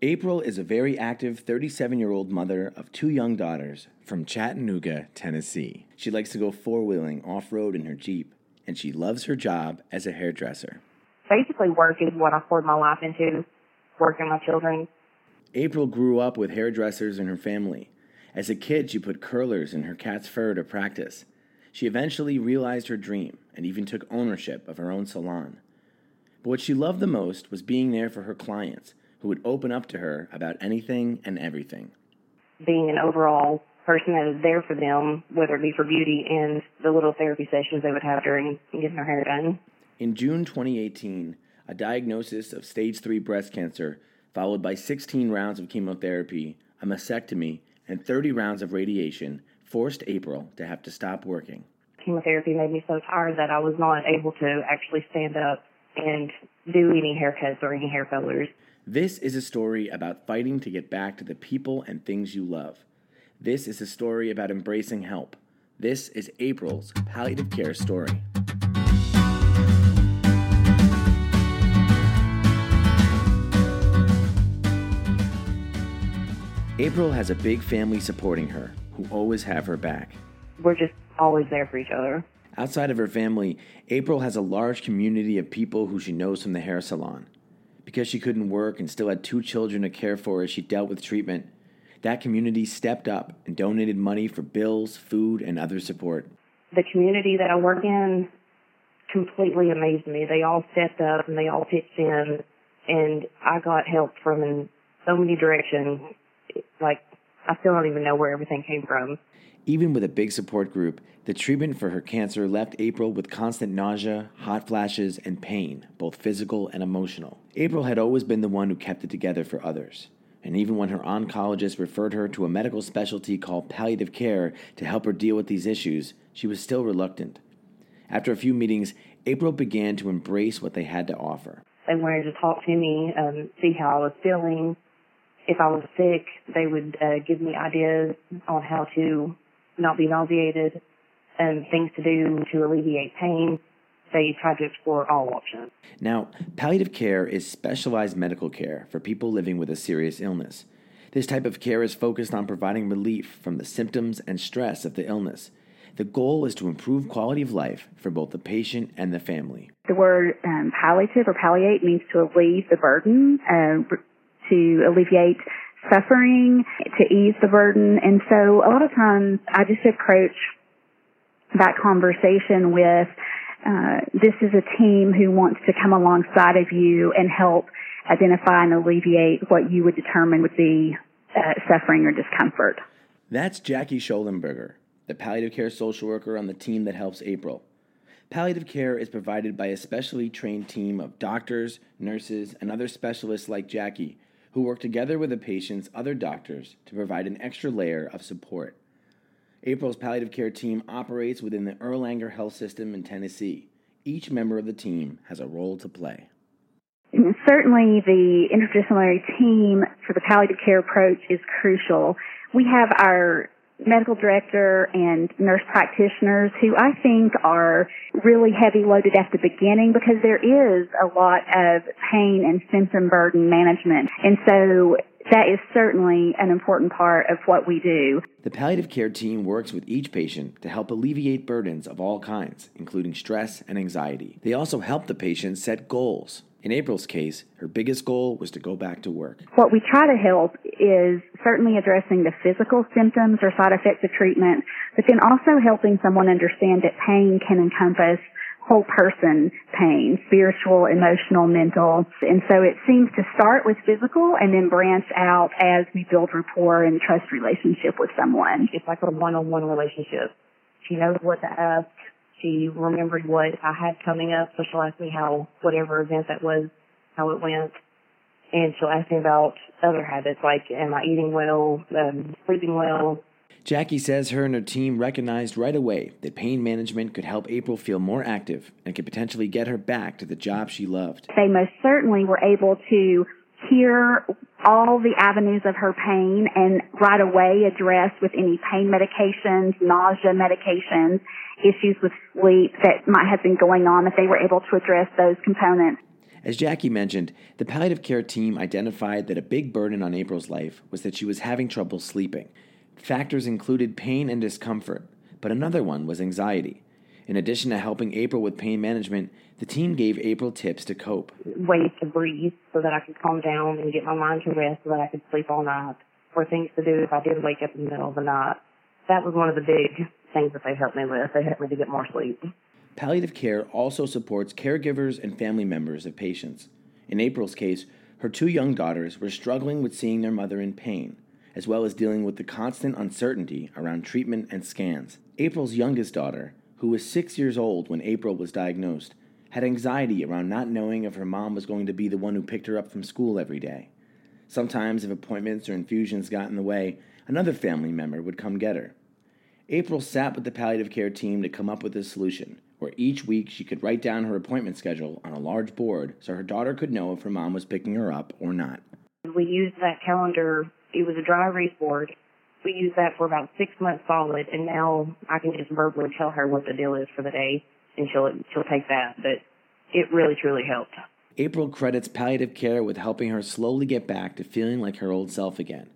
April is a very active 37 year old mother of two young daughters from Chattanooga, Tennessee. She likes to go four wheeling off road in her Jeep, and she loves her job as a hairdresser. Basically, work is what I poured my life into, working my children. April grew up with hairdressers in her family. As a kid, she put curlers in her cat's fur to practice. She eventually realized her dream and even took ownership of her own salon. But what she loved the most was being there for her clients who would open up to her about anything and everything. Being an overall person that is there for them, whether it be for beauty and the little therapy sessions they would have during getting their hair done. In June 2018, a diagnosis of stage 3 breast cancer, followed by 16 rounds of chemotherapy, a mastectomy, and 30 rounds of radiation, forced April to have to stop working. Chemotherapy made me so tired that I was not able to actually stand up and do any haircuts or any hair colors. This is a story about fighting to get back to the people and things you love. This is a story about embracing help. This is April's palliative care story. April has a big family supporting her who always have her back. We're just always there for each other. Outside of her family, April has a large community of people who she knows from the hair salon because she couldn't work and still had two children to care for as she dealt with treatment, that community stepped up and donated money for bills, food, and other support. The community that I work in completely amazed me. They all stepped up and they all pitched in, and I got help from in so many directions. Like, I still don't even know where everything came from. Even with a big support group, the treatment for her cancer left April with constant nausea, hot flashes, and pain, both physical and emotional. April had always been the one who kept it together for others. And even when her oncologist referred her to a medical specialty called palliative care to help her deal with these issues, she was still reluctant. After a few meetings, April began to embrace what they had to offer. They wanted to talk to me, um, see how I was feeling. If I was sick, they would uh, give me ideas on how to not be nauseated, and things to do to alleviate pain. They tried to explore all options. Now, palliative care is specialized medical care for people living with a serious illness. This type of care is focused on providing relief from the symptoms and stress of the illness. The goal is to improve quality of life for both the patient and the family. The word um, palliative or palliate means to alleviate the burden, uh, to alleviate suffering to ease the burden. And so a lot of times I just approach that conversation with, uh, this is a team who wants to come alongside of you and help identify and alleviate what you would determine would be uh, suffering or discomfort. That's Jackie Schollenberger, the palliative care social worker on the team that helps April. Palliative care is provided by a specially trained team of doctors, nurses, and other specialists like Jackie who work together with the patient's other doctors to provide an extra layer of support. April's palliative care team operates within the Erlanger Health System in Tennessee. Each member of the team has a role to play. Certainly, the interdisciplinary team for the palliative care approach is crucial. We have our medical director and nurse practitioners who I think are really heavy loaded at the beginning because there is a lot of pain and symptom burden management. And so that is certainly an important part of what we do. The palliative care team works with each patient to help alleviate burdens of all kinds, including stress and anxiety. They also help the patient set goals in April's case, her biggest goal was to go back to work. What we try to help is certainly addressing the physical symptoms or side effects of treatment, but then also helping someone understand that pain can encompass whole person pain, spiritual, emotional, mental. And so it seems to start with physical and then branch out as we build rapport and trust relationship with someone. It's like a one-on-one relationship. She knows what to ask she remembered what I had coming up, so she'll ask me how whatever event that was, how it went, and she'll ask me about other habits like am I eating well, um, sleeping well. Jackie says her and her team recognized right away that pain management could help April feel more active and could potentially get her back to the job she loved. They most certainly were able to hear all the avenues of her pain and right away address with any pain medications, nausea medications, issues with sleep that might have been going on, that they were able to address those components. As Jackie mentioned, the palliative care team identified that a big burden on April's life was that she was having trouble sleeping. Factors included pain and discomfort, but another one was anxiety. In addition to helping April with pain management, the team gave April tips to cope. Ways to breathe so that I could calm down and get my mind to rest so that I could sleep all night, or things to do if I did wake up in the middle of the night. That was one of the big things that they helped me with. They helped me to get more sleep. Palliative care also supports caregivers and family members of patients. In April's case, her two young daughters were struggling with seeing their mother in pain, as well as dealing with the constant uncertainty around treatment and scans. April's youngest daughter, who was six years old when April was diagnosed, had anxiety around not knowing if her mom was going to be the one who picked her up from school every day. Sometimes, if appointments or infusions got in the way, another family member would come get her. April sat with the palliative care team to come up with a solution where each week she could write down her appointment schedule on a large board so her daughter could know if her mom was picking her up or not. We used that calendar, it was a dry erase board. We used that for about six months solid, and now I can just verbally tell her what the deal is for the day, and she'll she'll take that. But it really truly helped. April credits palliative care with helping her slowly get back to feeling like her old self again.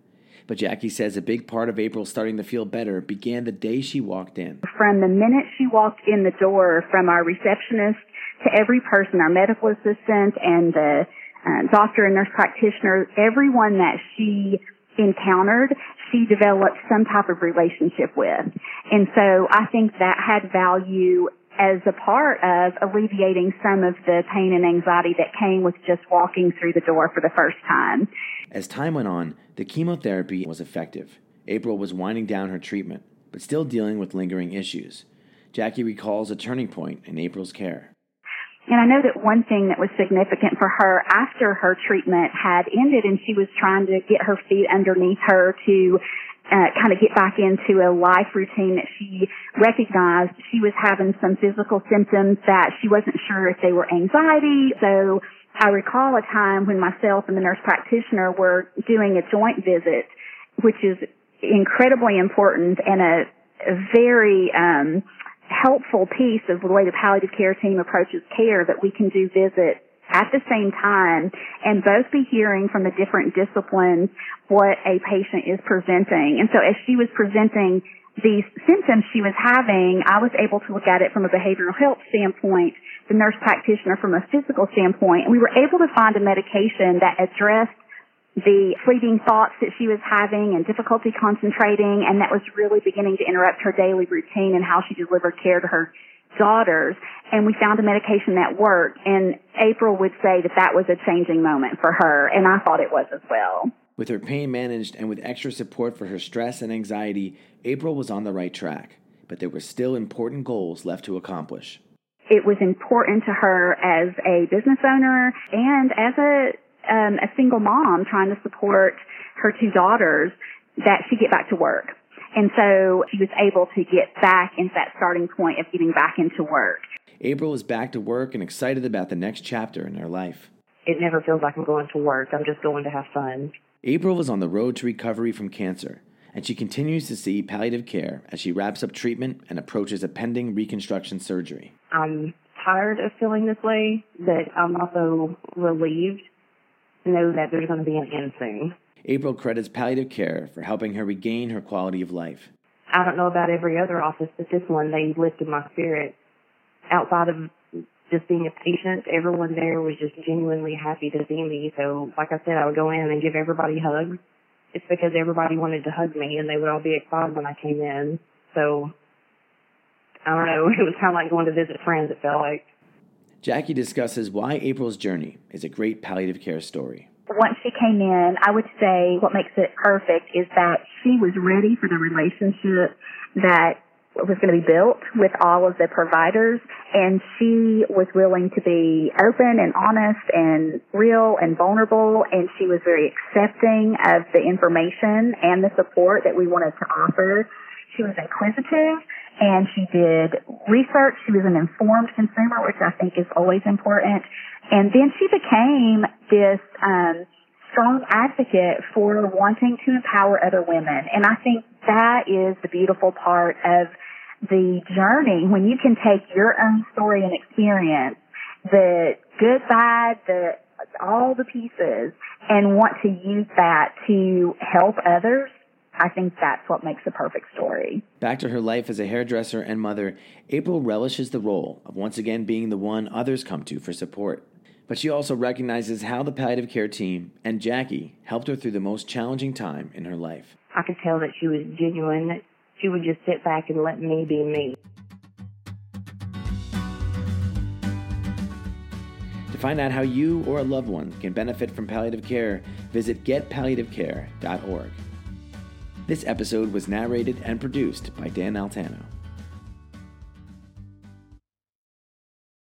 But Jackie says a big part of April starting to feel better began the day she walked in. From the minute she walked in the door, from our receptionist to every person, our medical assistant and the uh, doctor and nurse practitioner, everyone that she encountered, she developed some type of relationship with. And so I think that had value as a part of alleviating some of the pain and anxiety that came with just walking through the door for the first time. As time went on, the chemotherapy was effective. April was winding down her treatment, but still dealing with lingering issues. Jackie recalls a turning point in April's care. And I know that one thing that was significant for her after her treatment had ended and she was trying to get her feet underneath her to uh, kind of get back into a life routine that she recognized she was having some physical symptoms that she wasn't sure if they were anxiety. So I recall a time when myself and the nurse practitioner were doing a joint visit, which is incredibly important and a, a very um, helpful piece of the way the palliative care team approaches care that we can do visits at the same time and both be hearing from the different disciplines what a patient is presenting. And so as she was presenting these symptoms she was having, I was able to look at it from a behavioral health standpoint, the nurse practitioner from a physical standpoint, and we were able to find a medication that addressed the fleeting thoughts that she was having and difficulty concentrating, and that was really beginning to interrupt her daily routine and how she delivered care to her daughters and we found a medication that worked and April would say that that was a changing moment for her and I thought it was as well. With her pain managed and with extra support for her stress and anxiety, April was on the right track, but there were still important goals left to accomplish. It was important to her as a business owner and as a um, a single mom trying to support her two daughters that she get back to work. And so she was able to get back into that starting point of getting back into work. April is back to work and excited about the next chapter in her life. It never feels like I'm going to work. I'm just going to have fun. April is on the road to recovery from cancer, and she continues to see palliative care as she wraps up treatment and approaches a pending reconstruction surgery. I'm tired of feeling this way, but I'm also relieved to know that there's going to be an end soon. April credits palliative care for helping her regain her quality of life. I don't know about every other office, but this one, they lifted my spirit. Outside of just being a patient, everyone there was just genuinely happy to see me. So, like I said, I would go in and give everybody hugs. It's because everybody wanted to hug me and they would all be excited when I came in. So, I don't know, it was kind of like going to visit friends, it felt like. Jackie discusses why April's journey is a great palliative care story once she came in, I would say what makes it perfect is that she was ready for the relationship that was going to be built with all of the providers and she was willing to be open and honest and real and vulnerable and she was very accepting of the information and the support that we wanted to offer. She was inquisitive and she did research. She was an informed consumer, which I think is always important. And then she became this um, strong advocate for wanting to empower other women. And I think that is the beautiful part of the journey when you can take your own story and experience, the good, bad, the all the pieces, and want to use that to help others. I think that's what makes a perfect story. Back to her life as a hairdresser and mother, April relishes the role of once again being the one others come to for support. But she also recognizes how the palliative care team and Jackie helped her through the most challenging time in her life. I could tell that she was genuine. That she would just sit back and let me be me. To find out how you or a loved one can benefit from palliative care, visit getpalliativecare.org. This episode was narrated and produced by Dan Altano.